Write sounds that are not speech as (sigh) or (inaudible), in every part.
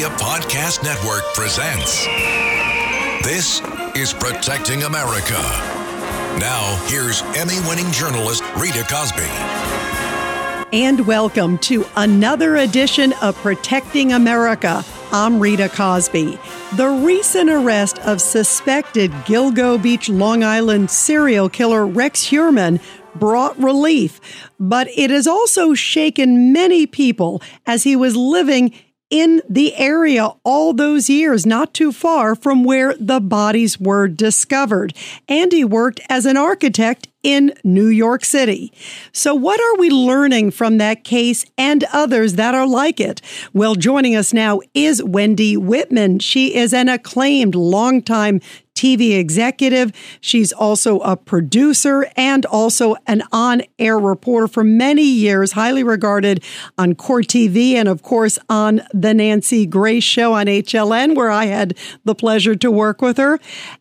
Media Podcast Network presents This is Protecting America. Now, here's Emmy winning journalist Rita Cosby. And welcome to another edition of Protecting America. I'm Rita Cosby. The recent arrest of suspected Gilgo Beach, Long Island serial killer Rex Heuermann brought relief, but it has also shaken many people as he was living in the area all those years, not too far from where the bodies were discovered. And he worked as an architect in New York City. So, what are we learning from that case and others that are like it? Well, joining us now is Wendy Whitman. She is an acclaimed longtime TV executive. She's also a producer and also an on air reporter for many years, highly regarded on Court TV and, of course, on The Nancy Grace Show on HLN, where I had the pleasure to work with her.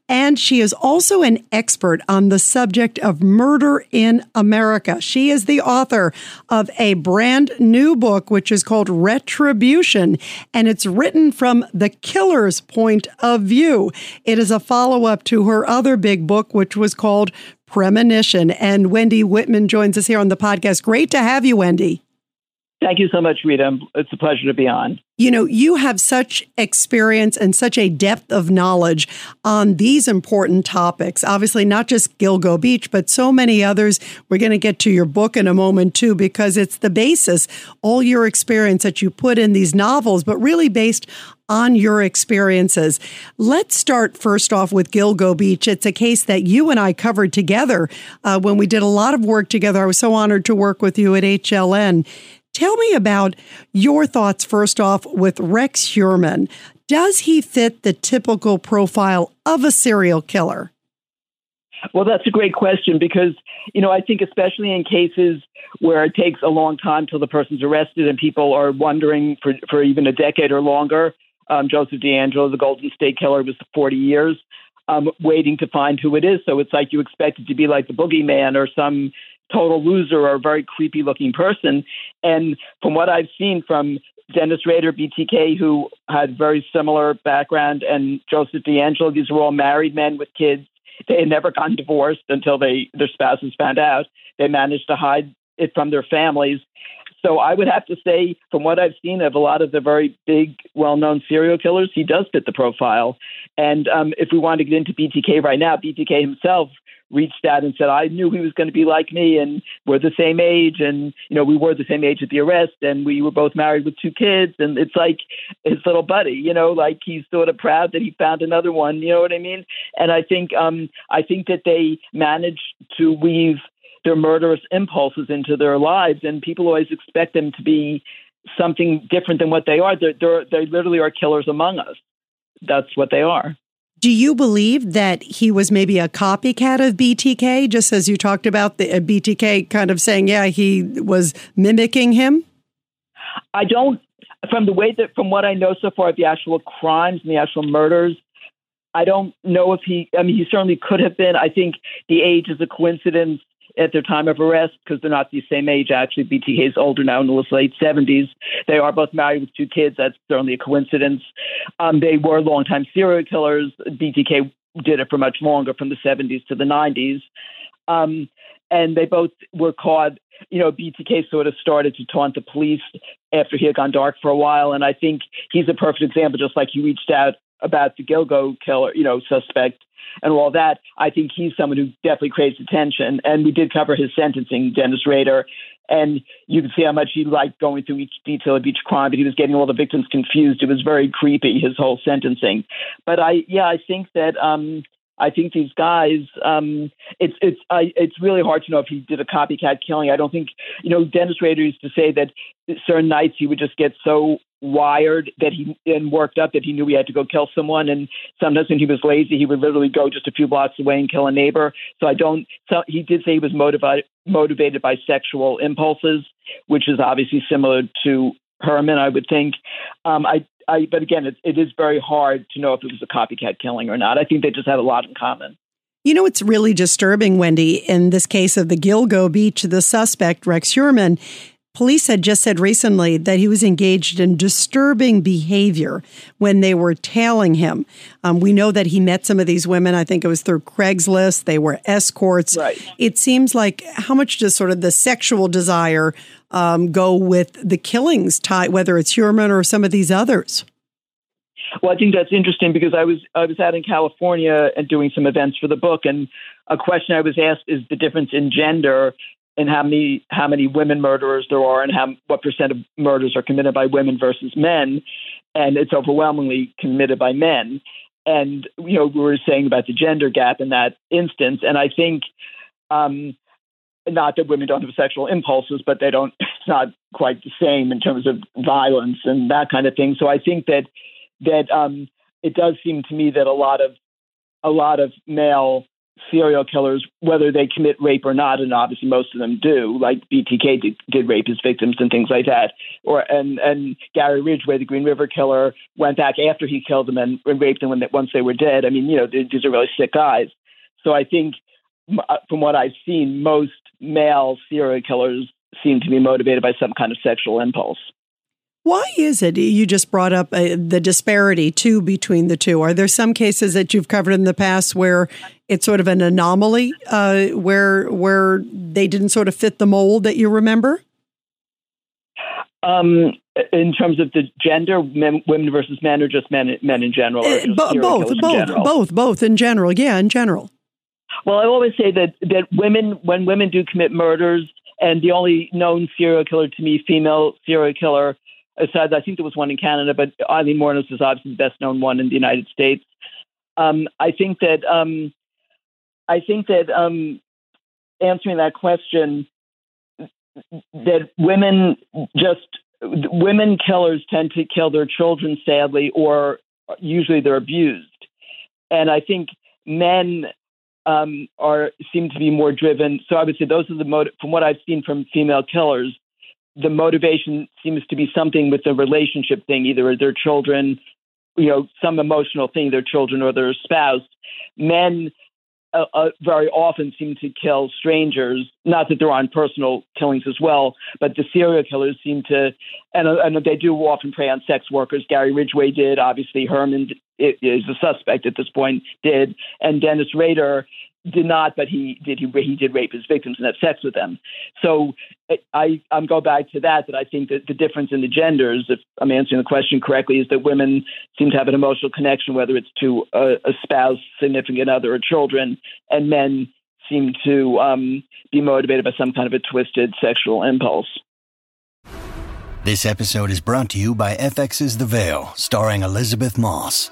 And she is also an expert on the subject of murder in America. She is the author of a brand new book, which is called Retribution, and it's written from the killer's point of view. It is a follow up to her other big book, which was called Premonition. And Wendy Whitman joins us here on the podcast. Great to have you, Wendy. Thank you so much, Rita. It's a pleasure to be on. You know, you have such experience and such a depth of knowledge on these important topics. Obviously, not just Gilgo Beach, but so many others. We're going to get to your book in a moment, too, because it's the basis, all your experience that you put in these novels, but really based on your experiences. Let's start first off with Gilgo Beach. It's a case that you and I covered together uh, when we did a lot of work together. I was so honored to work with you at HLN. Tell me about your thoughts first off with Rex Heuermann. Does he fit the typical profile of a serial killer? Well, that's a great question because, you know, I think especially in cases where it takes a long time till the person's arrested and people are wondering for, for even a decade or longer. Um, Joseph DeAngelo, the Golden State Killer, was 40 years um, waiting to find who it is. So it's like you expect it to be like the boogeyman or some total loser or a very creepy looking person. And from what I've seen from Dennis Rader, BTK, who had very similar background, and Joseph DeAngelo, these were all married men with kids. They had never gotten divorced until they their spouses found out. They managed to hide it from their families. So I would have to say, from what I've seen of a lot of the very big, well-known serial killers, he does fit the profile. And um, if we want to get into BTK right now, BTK himself reached out and said, I knew he was going to be like me and we're the same age. And, you know, we were the same age at the arrest and we were both married with two kids. And it's like his little buddy, you know, like he's sort of proud that he found another one. You know what I mean? And I think, um, I think that they managed to weave their murderous impulses into their lives. And people always expect them to be something different than what they are. They're, they're, they literally are killers among us. That's what they are. Do you believe that he was maybe a copycat of BTK, just as you talked about the uh, BTK kind of saying, yeah, he was mimicking him? I don't, from the way that, from what I know so far of the actual crimes and the actual murders, I don't know if he, I mean, he certainly could have been. I think the age is a coincidence at their time of arrest because they're not the same age. Actually, BTK is older now in the late 70s. They are both married with two kids. That's certainly a coincidence. Um, they were longtime serial killers. BTK did it for much longer, from the 70s to the 90s. Um, and they both were caught. You know, BTK sort of started to taunt the police after he had gone dark for a while. And I think he's a perfect example, just like he reached out about the Gilgo killer, you know, suspect and all that, I think he's someone who definitely creates attention. And we did cover his sentencing, Dennis Rader, and you can see how much he liked going through each detail of each crime, but he was getting all the victims confused. It was very creepy, his whole sentencing. But I, yeah, I think that, um, I think these guys, um, it's it's I, it's really hard to know if he did a copycat killing. I don't think you know. Dennis Rader used to say that certain nights he would just get so wired that he and worked up that he knew he had to go kill someone and sometimes when he was lazy he would literally go just a few blocks away and kill a neighbor so i don't so he did say he was motivated motivated by sexual impulses which is obviously similar to Heuermann i would think um i I, but again, it, it is very hard to know if it was a copycat killing or not. I think they just had a lot in common. You know, it's really disturbing, Wendy, in this case of the Gilgo Beach, the suspect, Rex Heuermann, Police had just said recently that he was engaged in disturbing behavior when they were tailing him. Um, we know that he met some of these women. I think it was through Craigslist. They were escorts. Right. It seems like how much does sort of the sexual desire um, go with the killings, tie, whether it's Heuermann or some of these others? Well, I think that's interesting because I was I was out in California and doing some events for the book, and a question I was asked is the difference in gender and how many how many women murderers there are and how what percent of murders are committed by women versus men, and it's overwhelmingly committed by men. And you know we were saying about the gender gap in that instance, and I think. Um, not that women don't have sexual impulses, but they don't. It's (laughs) not quite the same in terms of violence and that kind of thing. So I think that that um, it does seem to me that a lot of a lot of male serial killers, whether they commit rape or not, and obviously most of them do, like BTK did, did rape his victims and things like that, or and and Gary Ridgway, the Green River killer, went back after he killed them and, and raped them when they, once they were dead. I mean, you know, these are really sick guys. So I think, uh, from what I've seen, most male serial killers seem to be motivated by some kind of sexual impulse. Why is it you just brought up uh, the disparity too between the two? Are there some cases that you've covered in the past where it's sort of an anomaly, uh, where where they didn't sort of fit the mold that you remember? Um, in terms of the gender, men, women versus men, or just men men in general, uh, both, both, both, both in general. Yeah, in general. Well, I always say that that women, when women do commit murders, and the only known serial killer to me, female serial killer, aside, I think there was one in Canada, but Aileen Wuornos is obviously the best known one in the United States. Um, I think that um, I think that um, answering that question, that women just women killers tend to kill their children sadly, or usually they're abused, and I think men um, are seem to be more driven. So I would say those are the motive from what I've seen from female killers the motivation seems to be something with the relationship thing, either their children, you know, some emotional thing, their children or their spouse. Men uh, uh, very often seem to kill strangers. Not that there aren't personal killings as well, but the serial killers seem to, and, uh, and they do often prey on sex workers. Gary Ridgway did, obviously Heuermann is a suspect at this point, did, and Dennis Rader did not, but he did. He, he did rape his victims and have sex with them. So I, I'm going back to that. That I think that the difference in the genders, if I'm answering the question correctly, is that women seem to have an emotional connection, whether it's to a, a spouse, significant other, or children, and men seem to um, be motivated by some kind of a twisted sexual impulse. This episode is brought to you by FX's The Veil, starring Elisabeth Moss.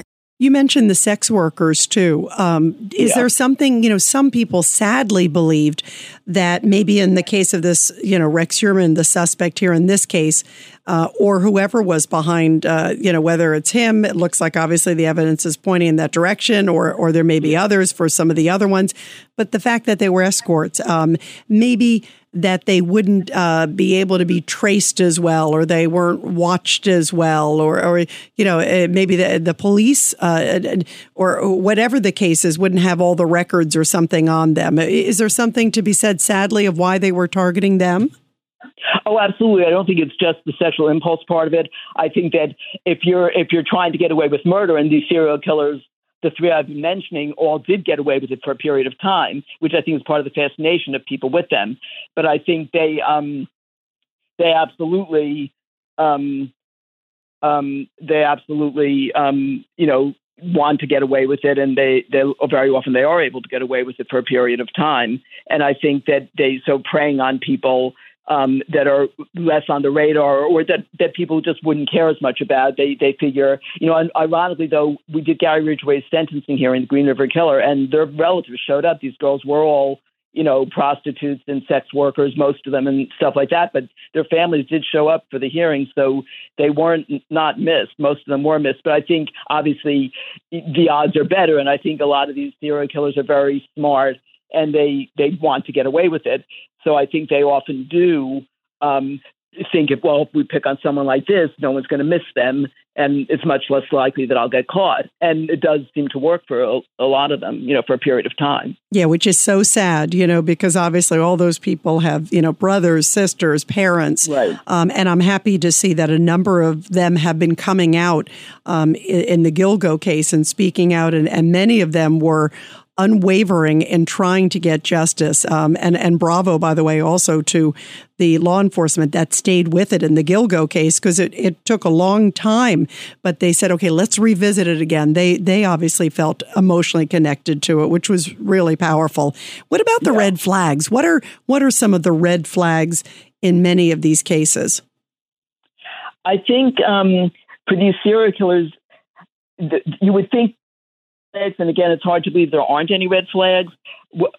You mentioned the sex workers too. Um, is Yeah. there something, you know, some people sadly believed that maybe in the case of this, you know, Rex Heuermann, the suspect here in this case, uh, or whoever was behind, uh, you know, whether it's him, it looks like obviously the evidence is pointing in that direction, or or there may be others for some of the other ones. But the fact that they were escorts, um, maybe that they wouldn't uh, be able to be traced as well, or they weren't watched as well, or, or you know, uh, maybe the, the police uh, or whatever the case is wouldn't have all the records or something on them. Is there something to be said, sadly, of why they were targeting them? Oh, absolutely. I don't think it's just the sexual impulse part of it. I think that if you're if you're trying to get away with murder, and these serial killers, the three I've been mentioning, all did get away with it for a period of time, which I think is part of the fascination of people with them. But I think they um, they absolutely um, um, they absolutely um, you know want to get away with it, and they they very often they are able to get away with it for a period of time. And I think that they so preying on people um, that are less on the radar or that, that people just wouldn't care as much about. They they figure, you know, ironically though, we did Gary Ridgway's sentencing hearing, the Green River Killer, and their relatives showed up. These girls were all, you know, prostitutes and sex workers, most of them, and stuff like that. But their families did show up for the hearing, so they weren't not missed. Most of them were missed. But I think obviously the odds are better, and I think a lot of these serial killers are very smart and they they want to get away with it. So I think they often do um, think if well, if we pick on someone like this, no one's going to miss them, and it's much less likely that I'll get caught. And it does seem to work for a, a lot of them, you know, for a period of time. Yeah, which is so sad, you know, because obviously all those people have, you know, brothers, sisters, parents. Right. Um, and I'm happy to see that a number of them have been coming out um, in, in the Gilgo case and speaking out, and, and many of them were unwavering in trying to get justice. Um, and and bravo, by the way, also to the law enforcement that stayed with it in the Gilgo case because it, it took a long time, but they said, okay, let's revisit it again. They they obviously felt emotionally connected to it, which was really powerful. What about the red flags? What are what are some of the red flags in many of these cases? I think um, for these serial killers, you would think flags, and again, it's hard to believe there aren't any red flags.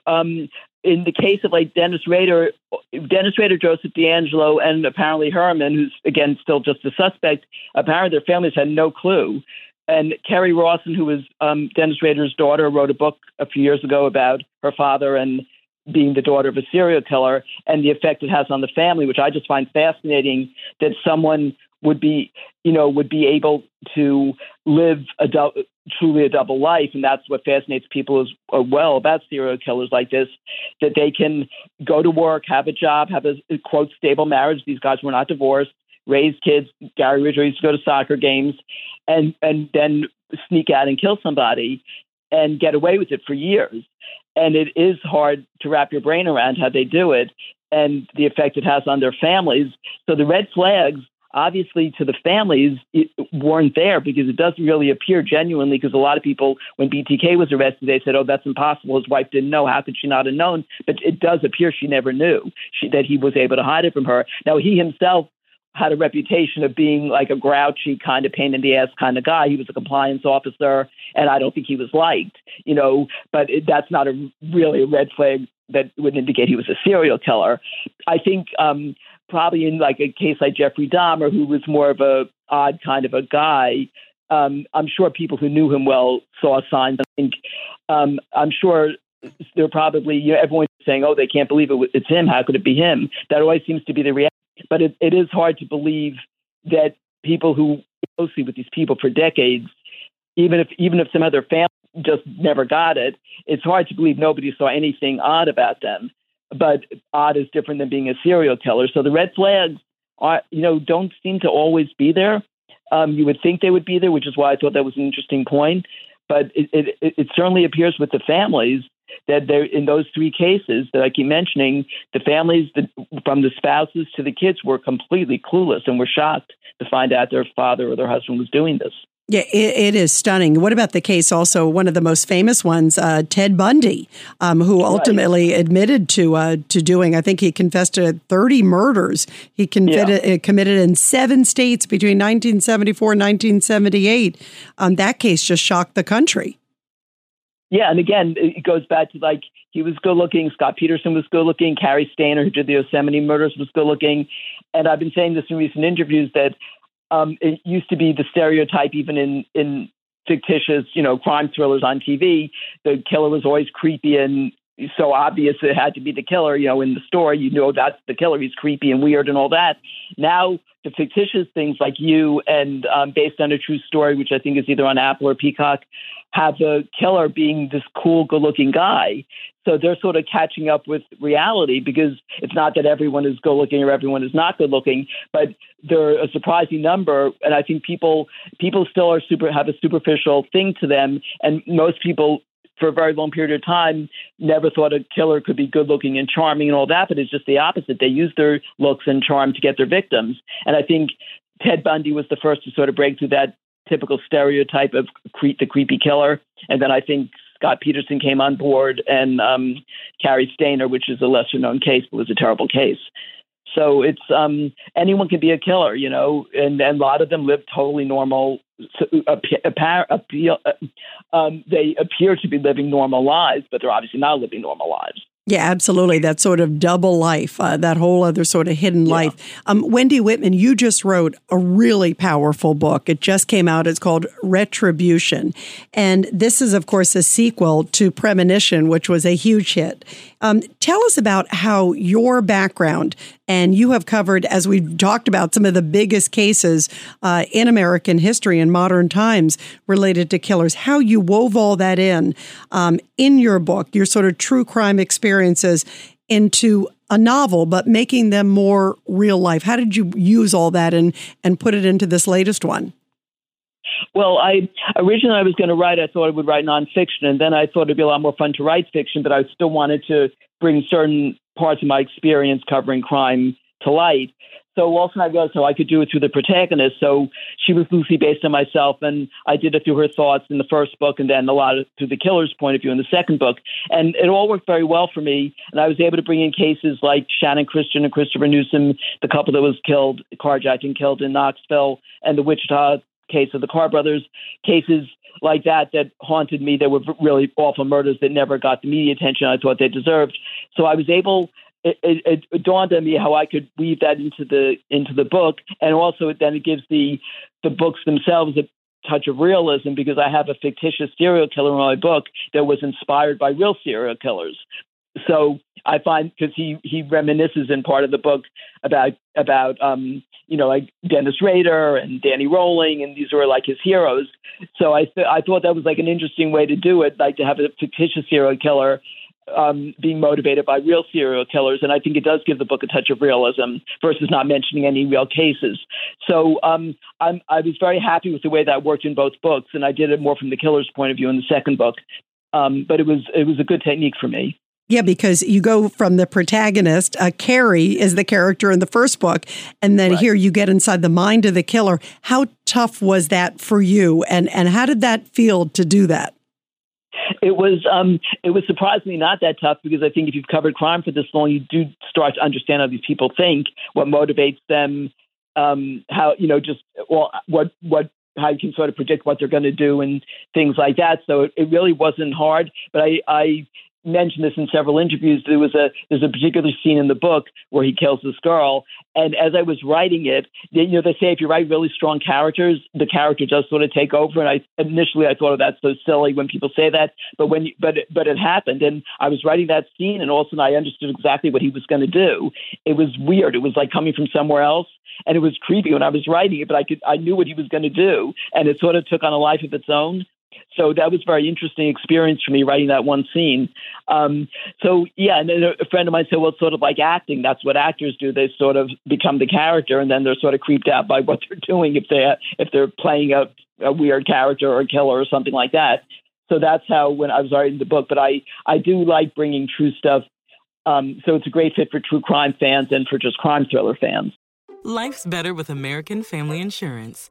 Um, in the case of like Dennis Rader, Dennis Rader, Joseph DeAngelo, and apparently Heuermann, who's again still just a suspect, apparently their families had no clue. And Kerri Rawson, who was um, Dennis Rader's daughter, wrote a book a few years ago about her father and being the daughter of a serial killer and the effect it has on the family, which I just find fascinating that someone would be, you know, would be able to live a dou- truly a double life, and that's what fascinates people as uh, well about serial killers like this, that they can go to work, have a job, have a quote stable marriage. These guys were not divorced, raise kids. Gary Ridgway used to go to soccer games, and and then sneak out and kill somebody, and get away with it for years. And it is hard to wrap your brain around how they do it and the effect it has on their families. So the red flags obviously to the families it weren't there because it doesn't really appear genuinely because a lot of people when btk was arrested they said oh that's impossible his wife didn't know how could she not have known but it does appear she never knew she, that he was able to hide it from her now he himself had a reputation of being like a grouchy kind of pain in the ass kind of guy. He was a compliance officer, and I don't think he was liked, you know. But it, that's not a really a red flag that would indicate he was a serial killer. I think um, probably in like a case like Jeffrey Dahmer, who was more of a odd kind of a guy. Um, I'm sure people who knew him well saw signs. I think um, I'm sure they're probably you know, everyone's saying, "Oh, they can't believe it. It's him. How could it be him?" That always seems to be the reaction. But it, it is hard to believe that people who closely with these people for decades, even if even if some other family just never got it, it's hard to believe nobody saw anything odd about them. But odd is different than being a serial killer. So the red flags are, you know, don't seem to always be there. Um, you would think they would be there, which is why I thought that was an interesting point. But it, it, it certainly appears with the families that there in those three cases that I keep mentioning, the families that, from the spouses to the kids were completely clueless and were shocked to find out their father or their husband was doing this. Yeah, it, it is stunning. What about the case also, one of the most famous ones, uh, Ted Bundy, um, who ultimately right. admitted to uh, to doing, I think he confessed to 30 murders he committed, yeah. Uh, committed in seven states between 1974 and 1978. Um, that case just shocked the country. Yeah, and again, it goes back to like he was good looking. Scott Peterson was good looking. Cary Stayner, who did the Yosemite murders, was good looking. And I've been saying this in recent interviews that um, it used to be the stereotype, even in in fictitious, you know, crime thrillers on TV. The killer was always creepy and so obvious it had to be the killer. You know, in the story, you know that's the killer. He's creepy and weird and all that. Now, the fictitious things like you and um, based on a true story, which I think is either on Apple or Peacock, have the killer being this cool, good-looking guy. So they're sort of catching up with reality because it's not that everyone is good-looking or everyone is not good-looking, but they're a surprising number. And I think people people still are super have a superficial thing to them, and most people for a very long period of time never thought a killer could be good looking and charming and all that, but it's just the opposite. They use their looks and charm to get their victims. And I think Ted Bundy was the first to sort of break through that typical stereotype of cre- the creepy killer. And then I think Scott Peterson came on board and um, Cary Stayner, which is a lesser known case, but was a terrible case. So it's um, anyone can be a killer, you know, and, and a lot of them live totally normal. Appear, appear, um, they appear to be living normal lives, but they're obviously not living normal lives. Yeah, absolutely. That sort of double life, uh, that whole other sort of hidden yeah. life. Um, Wendy Whitman, you just wrote a really powerful book. It just came out. It's called Retribution. And this is, of course, a sequel to Premonition, which was a huge hit. Um, tell us about how your background, and you have covered, as we've talked about, some of the biggest cases uh, in American history in modern times related to killers, how you wove all that in um, in your book, your sort of true crime experiences into a novel, but making them more real life. How did you use all that and, and put it into this latest one? Well, I originally I was going to write. I thought I would write nonfiction, and then I thought it'd be a lot more fun to write fiction. But I still wanted to bring certain parts of my experience covering crime to light. So also I realized how I could do it through the protagonist. So she was loosely based on myself, and I did it through her thoughts in the first book, and then a lot of, through the killer's point of view in the second book. And it all worked very well for me. And I was able to bring in cases like Channon Christian and Christopher Newsom, the couple that was killed, carjacking killed in Knoxville, and the Wichita case of the Carr brothers, cases like that that haunted me. That were really awful murders that never got the media attention I thought they deserved. So I was able. It, it, it dawned on me how I could weave that into the into the book, and also then it gives the the books themselves a touch of realism because I have a fictitious serial killer in my book that was inspired by real serial killers. So I find because he he reminisces in part of the book about about um, you know like Dennis Rader and Danny Rolling, and these were like his heroes. So I th- I thought that was like an interesting way to do it, like to have a fictitious serial killer um, being motivated by real serial killers, and I think it does give the book a touch of realism versus not mentioning any real cases. So um, I'm, I was very happy with the way that worked in both books, and I did it more from the killer's point of view in the second book. Um, but it was it was a good technique for me. Yeah, because you go from the protagonist, uh, Carrie is the character in the first book, and then right. here you get inside the mind of the killer. How tough was that for you, and and how did that feel to do that? It was um, it was surprisingly not that tough because I think if you've covered crime for this long, you do start to understand how these people think, what motivates them, um, how you know just well what what how you can sort of predict what they're going to do and things like that. So it, it really wasn't hard, but I, I mentioned this in several interviews. There was a there's a particular scene in the book where he kills this girl, and as I was writing it, you know, they say if you write really strong characters, the character does sort of take over. And I initially I thought of that so silly when people say that, but when but but it happened, and I was writing that scene, and all of a sudden I understood exactly what he was going to do. It was weird. It was like coming from somewhere else, and it was creepy when I was writing it, but I could I knew what he was going to do, and it sort of took on a life of its own. So that was a very interesting experience for me writing that one scene. Um, so yeah, and then a friend of mine said, "Well, it's sort of like acting. That's what actors do. They sort of become the character, and then they're sort of creeped out by (laughs) what they're doing if they if they're playing a, a weird character or a killer or something like that." So that's how when I was writing the book. But I I do like bringing true stuff. Um, so it's a great fit for true crime fans and for just crime thriller fans. Life's better with American Family Insurance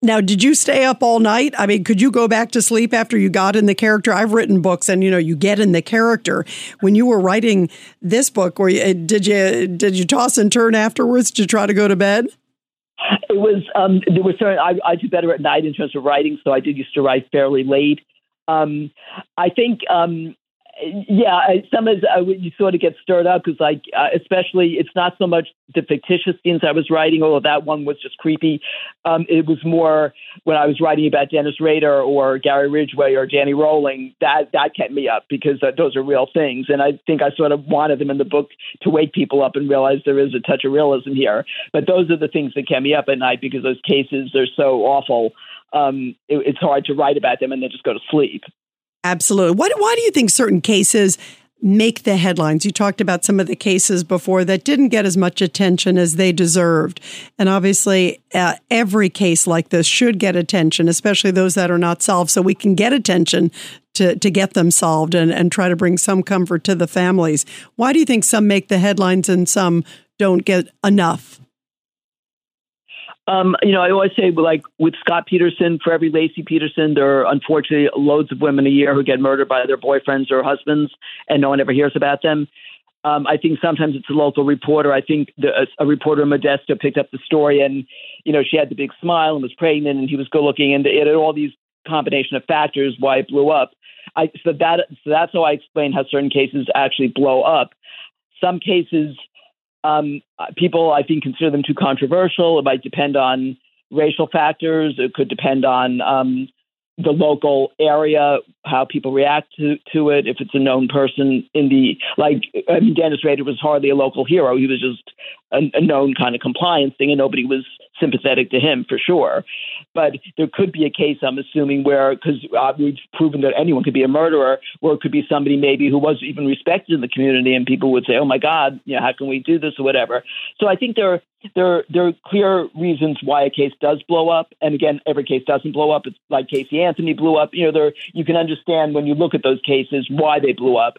Now, did you stay up all night? I mean, could you go back to sleep after you got in the character? I've written books, and you know, you get in the character. When you were writing this book, where you, did you did you toss and turn afterwards to try to go to bed? It was um, there was certain I, I do better at night in terms of writing, so I did used to write fairly late. Um, I think um, yeah, some of uh, you sort of get stirred up because, like, uh, especially it's not so much the fictitious scenes I was writing, although that one was just creepy. Um, it was more when I was writing about Dennis Rader or Gary Ridgway or Danny Rolling that that kept me up because uh, those are real things, and I think I sort of wanted them in the book to wake people up and realize there is a touch of realism here. But those are the things that kept me up at night because those cases are so awful. Um, it, it's hard to write about them and then just go to sleep. Absolutely. What, why do you think certain cases make the headlines? You talked about some of the cases before that didn't get as much attention as they deserved. And obviously, uh, every case like this should get attention, especially those that are not solved, so we can get attention to, to get them solved and, and try to bring some comfort to the families. Why do you think some make the headlines and some don't get enough? Um, you know, I always say, like with Scott Peterson, for every Laci Peterson, there are unfortunately loads of women a year who get murdered by their boyfriends or husbands, and no one ever hears about them. Um, I think sometimes it's a local reporter. I think the, a, a, reporter in Modesto picked up the story, and you know, she had the big smile and was pregnant, and he was good looking, and it had all these combination of factors why it blew up. I, so that so that's how I explain how certain cases actually blow up. Some cases um, people, I think, consider them too controversial. It might depend on racial factors. It could depend on um, the local area, how people react to, to it. If it's a known person in the like, I mean, Dennis Rader was hardly a local hero. He was just a, a known kind of compliance thing, and nobody was sympathetic to him for sure. But there could be a case, I'm assuming, where because uh, we've proven that anyone could be a murderer, or it could be somebody maybe who was even respected in the community, and people would say, "Oh my God, you know, how can we do this or whatever." So I think there there there are clear reasons why a case does blow up, and again, every case doesn't blow up. It's like Casey Anthony blew up. You know, there you can understand when you look at those cases why they blew up.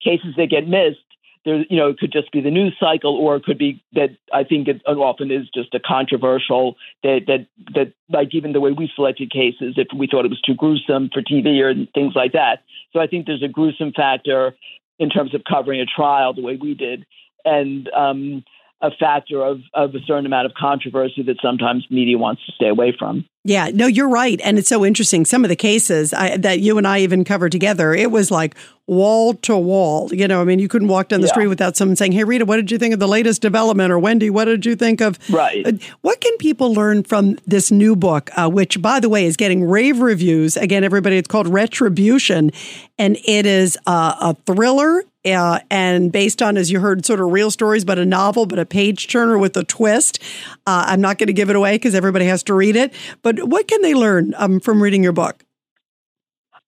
Cases that get missed there, you know, it could just be the news cycle, or it could be that I think it often is just a controversial that that that like even the way we selected cases, if we thought it was too gruesome for TV or things like that. So I think there's a gruesome factor in terms of covering a trial the way we did, and um, a factor of, of a certain amount of controversy that sometimes media wants to stay away from. Yeah, no, you're right. And it's so interesting. Some of the cases I, that you and I even covered together, it was like wall to wall. You know, I mean, you couldn't walk down the yeah. street without someone saying, Hey, Rita, what did you think of the latest development? Or Wendy, what did you think of? Right. Uh, what can people learn from this new book, uh, which, by the way, is getting rave reviews? Again, everybody, it's called Retribution, and it is uh, a thriller uh, and based on, as you heard, sort of real stories, but a novel, but a page turner with a twist. Uh, I'm not going to give it away because everybody has to read it. But what can they learn um, from reading your book?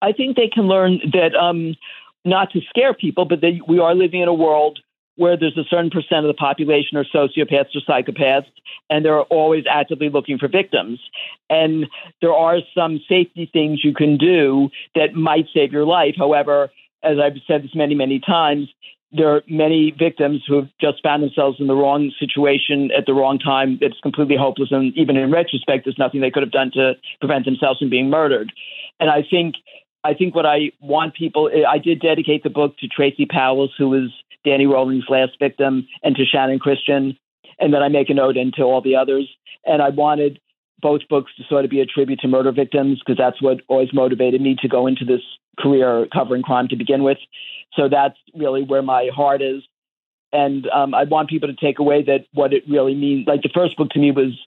I think they can learn that um, not to scare people, but that we are living in a world where there's a certain percent of the population are sociopaths or psychopaths, and they're always actively looking for victims. And there are some safety things you can do that might save your life. However, as I've said this many, many times, there are many victims who have just found themselves in the wrong situation at the wrong time It's completely hopeless. And even in retrospect, there's nothing they could have done to prevent themselves from being murdered. And I think I think what I want people I did dedicate the book to Tracy Paules, who was Danny Rolling's last victim, and to Channon Christian, and then I make a note into all the others. And I wanted both books to sort of be a tribute to murder victims because that's what always motivated me to go into this career covering crime to begin with. So that's really where my heart is. And um, I want people to take away that what it really means. Like the first book to me was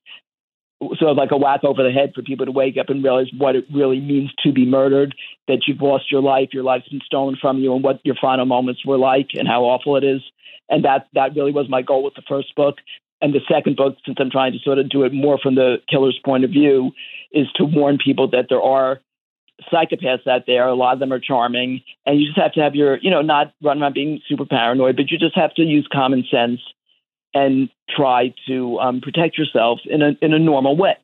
sort of like a whack over the head for people to wake up and realize what it really means to be murdered, that you've lost your life, your life's been stolen from you, and what your final moments were like and how awful it is. And that that really was my goal with the first book. And the second book, since I'm trying to sort of do it more from the killer's point of view, is to warn people that there are psychopaths out there. A lot of them are charming, and you just have to have your, you know, not run around being super paranoid, but you just have to use common sense and try to um, protect yourself in a in a normal way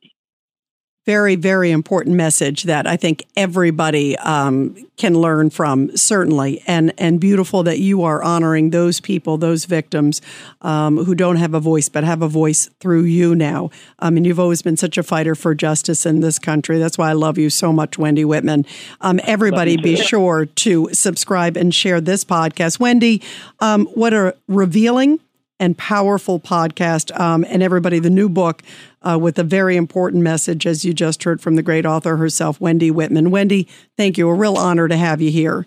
very, very important message that I think everybody um, can learn from, certainly. And, and beautiful that you are honoring those people, those victims um, who don't have a voice, but have a voice through you now. I mean, you've always been such a fighter for justice in this country. That's why I love you so much, Wendy Whitman. Um, everybody, be sure to subscribe and share this podcast. Wendy, um, what a revealing and powerful podcast. Um, and everybody, the new book uh, with a very important message, as you just heard from the great author herself, Wendy Whitman. Wendy, thank you. A real honor to have you here.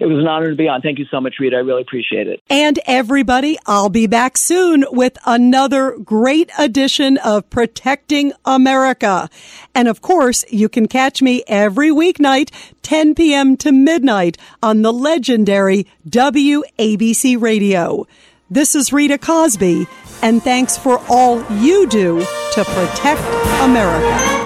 It was an honor to be on. Thank you so much, Rita. I really appreciate it. And everybody, I'll be back soon with another great edition of Protecting America. And of course, you can catch me every weeknight, 10 p.m. to midnight on the legendary WABC radio. This is Rita Cosby, and thanks for all you do to protect America.